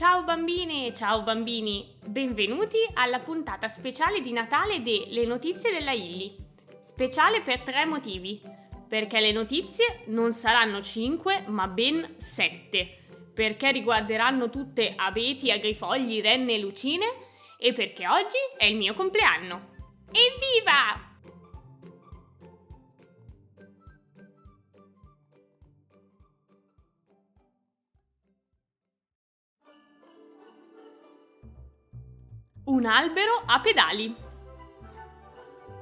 Ciao bambine, ciao bambini, benvenuti alla puntata speciale di Natale de Le notizie della Illy. Speciale per tre motivi. Perché le notizie non saranno 5 ma ben 7. Perché riguarderanno tutte abeti, agrifogli, renne e lucine. E perché oggi è il mio compleanno. Evviva! Un albero a pedali.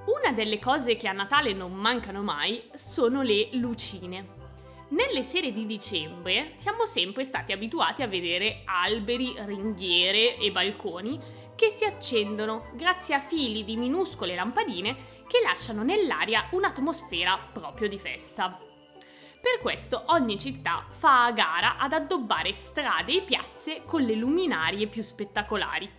Una delle cose che a Natale non mancano mai sono le lucine. Nelle sere di dicembre siamo sempre stati abituati a vedere alberi, ringhiere e balconi che si accendono grazie a fili di minuscole lampadine che lasciano nell'aria un'atmosfera proprio di festa. Per questo ogni città fa a gara ad addobbare strade e piazze con le luminarie più spettacolari.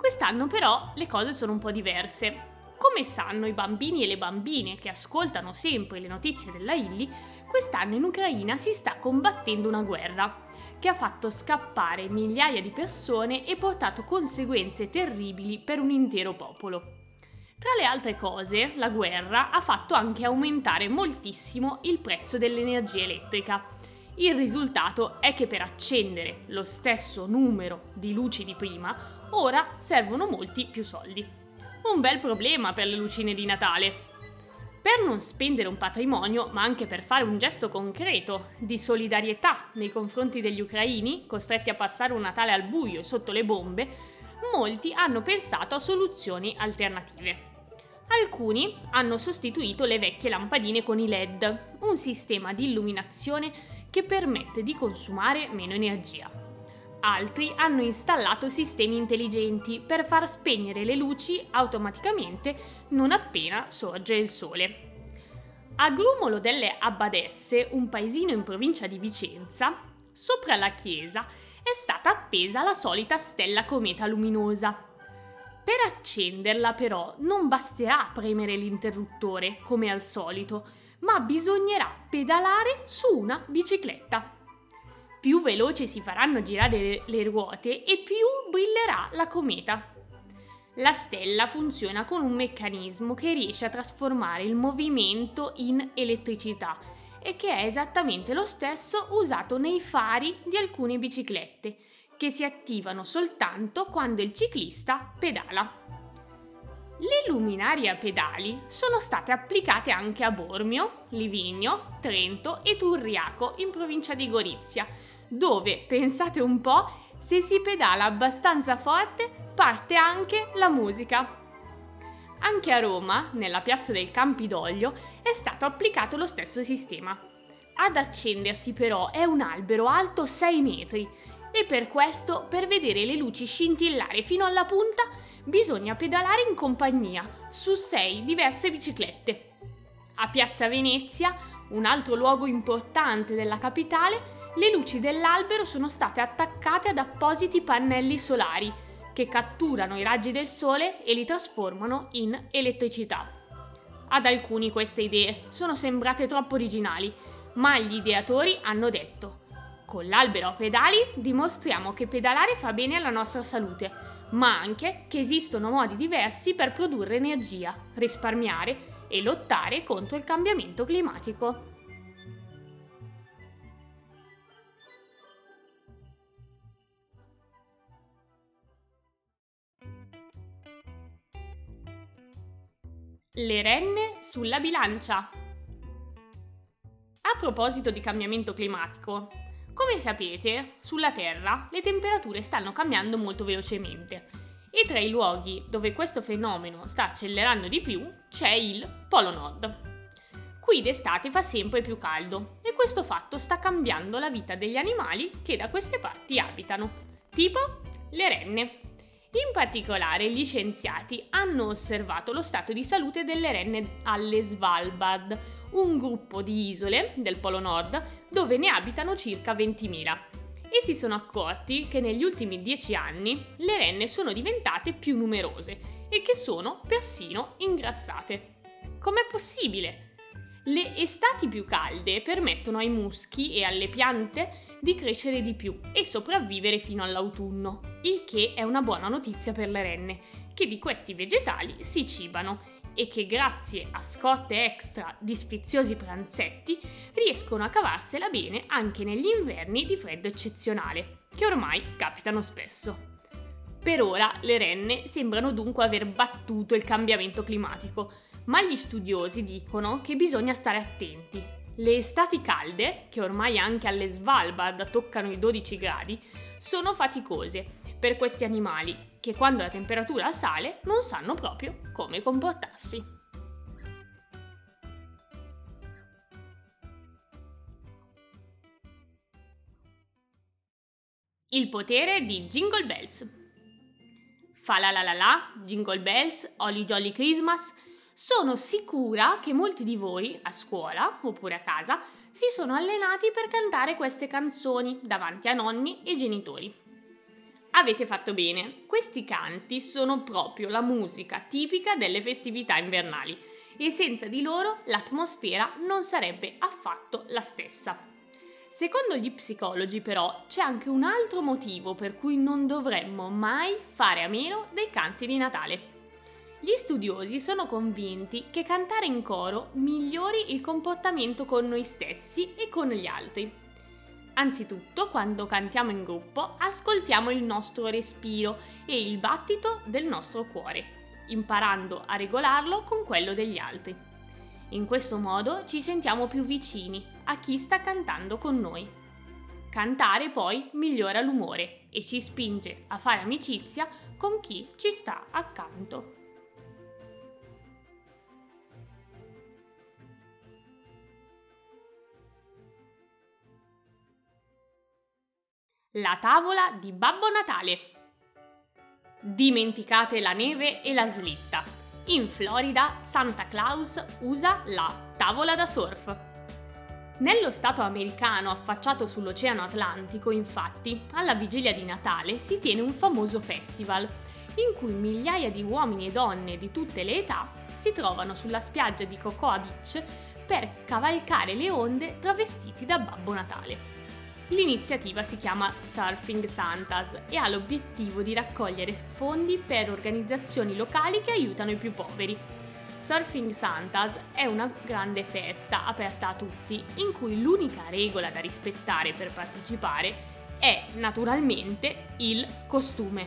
Quest'anno però le cose sono un po' diverse. Come sanno i bambini e le bambine che ascoltano sempre le notizie della Illy, quest'anno in Ucraina si sta combattendo una guerra che ha fatto scappare migliaia di persone e portato conseguenze terribili per un intero popolo. Tra le altre cose, la guerra ha fatto anche aumentare moltissimo il prezzo dell'energia elettrica. Il risultato è che per accendere lo stesso numero di luci di prima, ora servono molti più soldi. Un bel problema per le lucine di Natale. Per non spendere un patrimonio, ma anche per fare un gesto concreto di solidarietà nei confronti degli ucraini, costretti a passare un Natale al buio sotto le bombe, molti hanno pensato a soluzioni alternative. Alcuni hanno sostituito le vecchie lampadine con i LED, un sistema di illuminazione che permette di consumare meno energia. Altri hanno installato sistemi intelligenti per far spegnere le luci automaticamente non appena sorge il sole. A Grumolo delle Abbadesse, un paesino in provincia di Vicenza, sopra la chiesa è stata appesa la solita stella cometa luminosa. Per accenderla però non basterà premere l'interruttore come al solito, ma bisognerà pedalare su una bicicletta più veloce si faranno girare le ruote e più brillerà la cometa. La stella funziona con un meccanismo che riesce a trasformare il movimento in elettricità e che è esattamente lo stesso usato nei fari di alcune biciclette, che si attivano soltanto quando il ciclista pedala. Le luminarie a pedali sono state applicate anche a Bormio, Livigno, Trento e Turriaco in provincia di Gorizia, dove, pensate un po', se si pedala abbastanza forte parte anche la musica. Anche a Roma, nella piazza del Campidoglio, è stato applicato lo stesso sistema. Ad accendersi però è un albero alto 6 metri e per questo, per vedere le luci scintillare fino alla punta, bisogna pedalare in compagnia su 6 diverse biciclette. A Piazza Venezia, un altro luogo importante della capitale, le luci dell'albero sono state attaccate ad appositi pannelli solari che catturano i raggi del sole e li trasformano in elettricità. Ad alcuni queste idee sono sembrate troppo originali, ma gli ideatori hanno detto con l'albero a pedali dimostriamo che pedalare fa bene alla nostra salute, ma anche che esistono modi diversi per produrre energia, risparmiare e lottare contro il cambiamento climatico. Le renne sulla bilancia. A proposito di cambiamento climatico, come sapete, sulla Terra le temperature stanno cambiando molto velocemente e tra i luoghi dove questo fenomeno sta accelerando di più c'è il Polo Nord. Qui d'estate fa sempre più caldo e questo fatto sta cambiando la vita degli animali che da queste parti abitano, tipo le renne. In particolare gli scienziati hanno osservato lo stato di salute delle renne alle Svalbard, un gruppo di isole del Polo Nord dove ne abitano circa 20.000 e si sono accorti che negli ultimi dieci anni le renne sono diventate più numerose e che sono persino ingrassate. Com'è possibile? Le estati più calde permettono ai muschi e alle piante di crescere di più e sopravvivere fino all'autunno, il che è una buona notizia per le renne, che di questi vegetali si cibano e che grazie a scotte extra di sfiziosi pranzetti riescono a cavarsela bene anche negli inverni di freddo eccezionale, che ormai capitano spesso. Per ora le renne sembrano dunque aver battuto il cambiamento climatico, ma gli studiosi dicono che bisogna stare attenti. Le estati calde, che ormai anche alle Svalbard toccano i 12 gradi, sono faticose per questi animali che quando la temperatura sale non sanno proprio come comportarsi. Il potere di Jingle Bells Fa la la la la, Jingle Bells, Holly Jolly Christmas. Sono sicura che molti di voi, a scuola oppure a casa, si sono allenati per cantare queste canzoni davanti a nonni e genitori. Avete fatto bene, questi canti sono proprio la musica tipica delle festività invernali e senza di loro l'atmosfera non sarebbe affatto la stessa. Secondo gli psicologi però c'è anche un altro motivo per cui non dovremmo mai fare a meno dei canti di Natale. Gli studiosi sono convinti che cantare in coro migliori il comportamento con noi stessi e con gli altri. Anzitutto, quando cantiamo in gruppo, ascoltiamo il nostro respiro e il battito del nostro cuore, imparando a regolarlo con quello degli altri. In questo modo ci sentiamo più vicini a chi sta cantando con noi. Cantare poi migliora l'umore e ci spinge a fare amicizia con chi ci sta accanto. La tavola di Babbo Natale. Dimenticate la neve e la slitta in Florida Santa Claus usa la tavola da surf. Nello stato americano affacciato sull'Oceano Atlantico, infatti, alla vigilia di Natale si tiene un famoso festival in cui migliaia di uomini e donne di tutte le età si trovano sulla spiaggia di Cocoa Beach per cavalcare le onde travestiti da Babbo Natale. L'iniziativa si chiama Surfing Santas e ha l'obiettivo di raccogliere fondi per organizzazioni locali che aiutano i più poveri. Surfing Santas è una grande festa aperta a tutti, in cui l'unica regola da rispettare per partecipare è naturalmente il costume.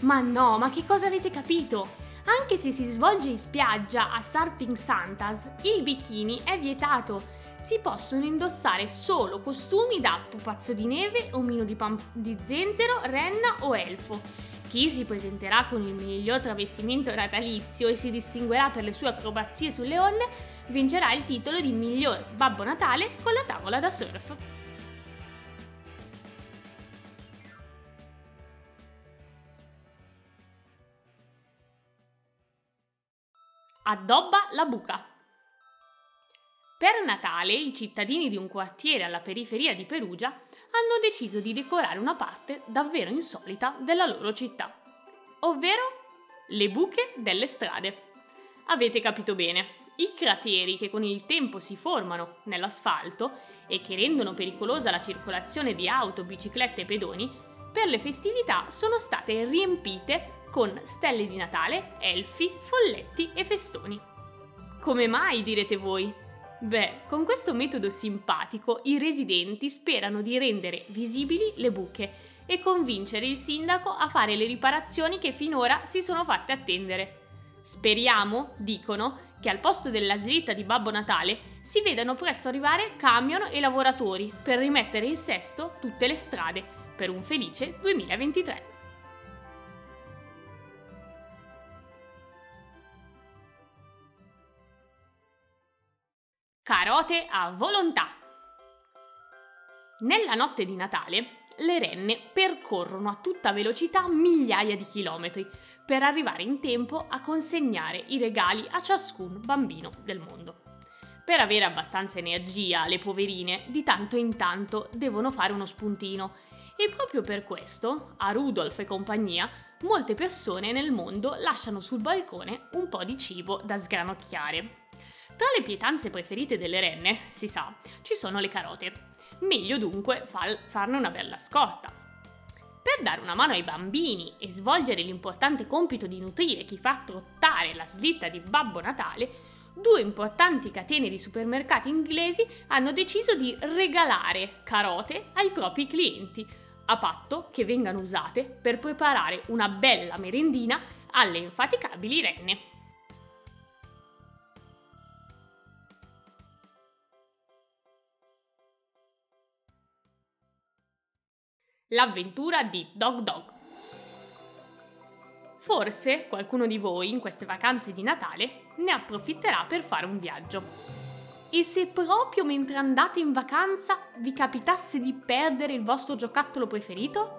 Ma no, ma che cosa avete capito? Anche se si svolge in spiaggia a Surfing Santas, il bikini è vietato si possono indossare solo costumi da pupazzo di neve, omino di, pam- di zenzero, renna o elfo. Chi si presenterà con il miglior travestimento natalizio e si distinguerà per le sue acrobazie sulle onde vincerà il titolo di miglior Babbo Natale con la tavola da surf. Addobba la buca. Per Natale i cittadini di un quartiere alla periferia di Perugia hanno deciso di decorare una parte davvero insolita della loro città, ovvero le buche delle strade. Avete capito bene, i crateri che con il tempo si formano nell'asfalto e che rendono pericolosa la circolazione di auto, biciclette e pedoni, per le festività sono state riempite con stelle di Natale, elfi, folletti e festoni. Come mai, direte voi? Beh, con questo metodo simpatico i residenti sperano di rendere visibili le buche e convincere il sindaco a fare le riparazioni che finora si sono fatte attendere. Speriamo, dicono, che al posto della slitta di Babbo Natale si vedano presto arrivare camion e lavoratori per rimettere in sesto tutte le strade per un felice 2023. Carote a volontà. Nella notte di Natale, le renne percorrono a tutta velocità migliaia di chilometri per arrivare in tempo a consegnare i regali a ciascun bambino del mondo. Per avere abbastanza energia, le poverine di tanto in tanto devono fare uno spuntino e proprio per questo, a Rudolf e compagnia, molte persone nel mondo lasciano sul balcone un po' di cibo da sgranocchiare Tra le pietanze preferite delle renne, si sa, ci sono le carote. Meglio dunque far, farne una bella scorta. Per dare una mano ai bambini e svolgere l'importante compito di nutrire chi fa trottare la slitta di Babbo Natale, due importanti catene di supermercati inglesi hanno deciso di regalare carote ai propri clienti, a patto che vengano usate per preparare una bella merendina alle infaticabili renne. L'avventura di Dog Dog. Forse qualcuno di voi in queste vacanze di Natale ne approfitterà per fare un viaggio. E se proprio mentre andate in vacanza vi capitasse di perdere il vostro giocattolo preferito?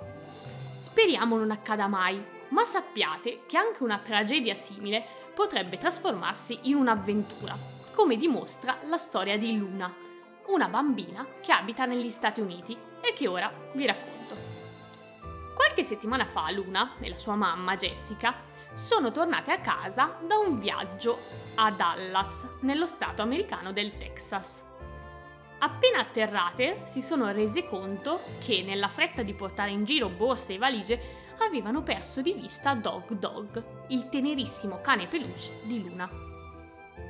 Speriamo non accada mai, ma sappiate che anche una tragedia simile potrebbe trasformarsi in un'avventura, come dimostra la storia di Luna, una bambina che abita negli Stati Uniti e che ora vi racconto. Qualche settimana fa Luna e la sua mamma Jessica sono tornate a casa da un viaggio a Dallas, nello stato americano del Texas. Appena atterrate si sono rese conto che nella fretta di portare in giro borse e valigie avevano perso di vista Dog Dog, il tenerissimo cane peluche di Luna.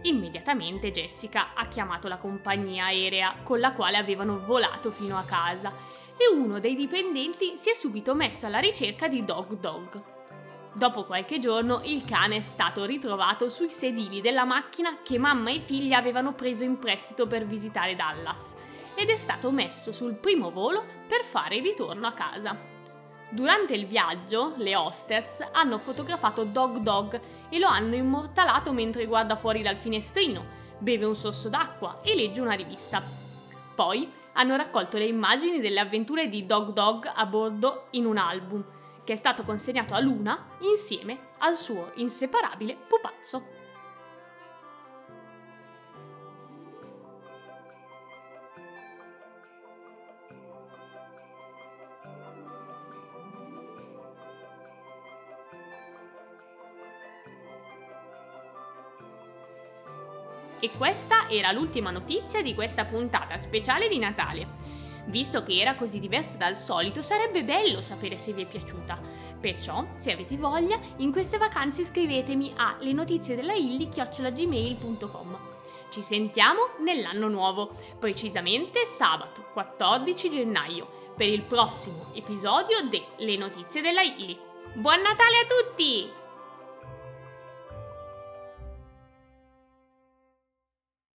Immediatamente Jessica ha chiamato la compagnia aerea con la quale avevano volato fino a casa e uno dei dipendenti si è subito messo alla ricerca di Dog Dog. Dopo qualche giorno il cane è stato ritrovato sui sedili della macchina che mamma e figlia avevano preso in prestito per visitare Dallas ed è stato messo sul primo volo per fare il ritorno a casa. Durante il viaggio, le hostess hanno fotografato Dog Dog e lo hanno immortalato mentre guarda fuori dal finestrino, beve un sorso d'acqua e legge una rivista. Poi hanno raccolto le immagini delle avventure di Dog Dog a bordo in un album, che è stato consegnato a Luna insieme al suo inseparabile pupazzo. E questa era l'ultima notizia di questa puntata speciale di Natale. Visto che era così diversa dal solito, sarebbe bello sapere se vi è piaciuta. Perciò, se avete voglia, in queste vacanze scrivetemi a le notizie della illi-gmail.com. Ci sentiamo nell'anno nuovo, precisamente sabato 14 gennaio, per il prossimo episodio de Le notizie della Illy. Buon Natale a tutti!